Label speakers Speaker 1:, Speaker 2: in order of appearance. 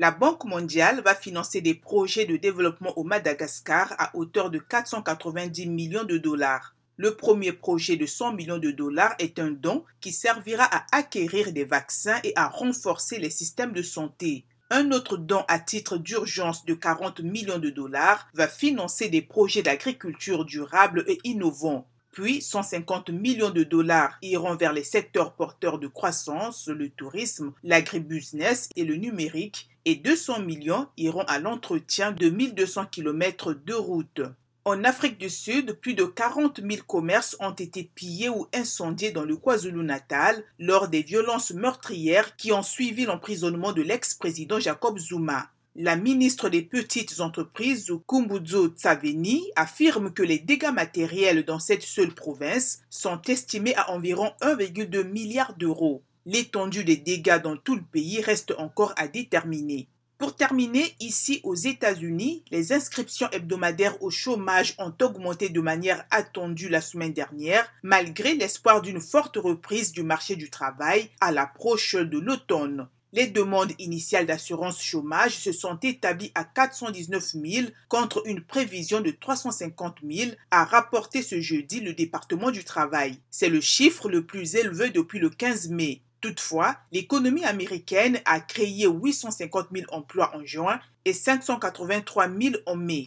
Speaker 1: La Banque mondiale va financer des projets de développement au Madagascar à hauteur de 490 millions de dollars. Le premier projet de 100 millions de dollars est un don qui servira à acquérir des vaccins et à renforcer les systèmes de santé. Un autre don à titre d'urgence de 40 millions de dollars va financer des projets d'agriculture durable et innovants. Puis 150 millions de dollars iront vers les secteurs porteurs de croissance, le tourisme, l'agribusiness et le numérique, et 200 millions iront à l'entretien de 1200 km de routes. En Afrique du Sud, plus de 40 000 commerces ont été pillés ou incendiés dans le KwaZulu-Natal lors des violences meurtrières qui ont suivi l'emprisonnement de l'ex-président Jacob Zuma. La ministre des Petites Entreprises, Kumbuzo Tsaveni, affirme que les dégâts matériels dans cette seule province sont estimés à environ 1,2 milliard d'euros. L'étendue des dégâts dans tout le pays reste encore à déterminer. Pour terminer, ici aux États-Unis, les inscriptions hebdomadaires au chômage ont augmenté de manière attendue la semaine dernière, malgré l'espoir d'une forte reprise du marché du travail à l'approche de l'automne. Les demandes initiales d'assurance chômage se sont établies à 419 000 contre une prévision de 350 000, a rapporté ce jeudi le département du travail. C'est le chiffre le plus élevé depuis le 15 mai. Toutefois, l'économie américaine a créé 850 000 emplois en juin et 583 000 en mai.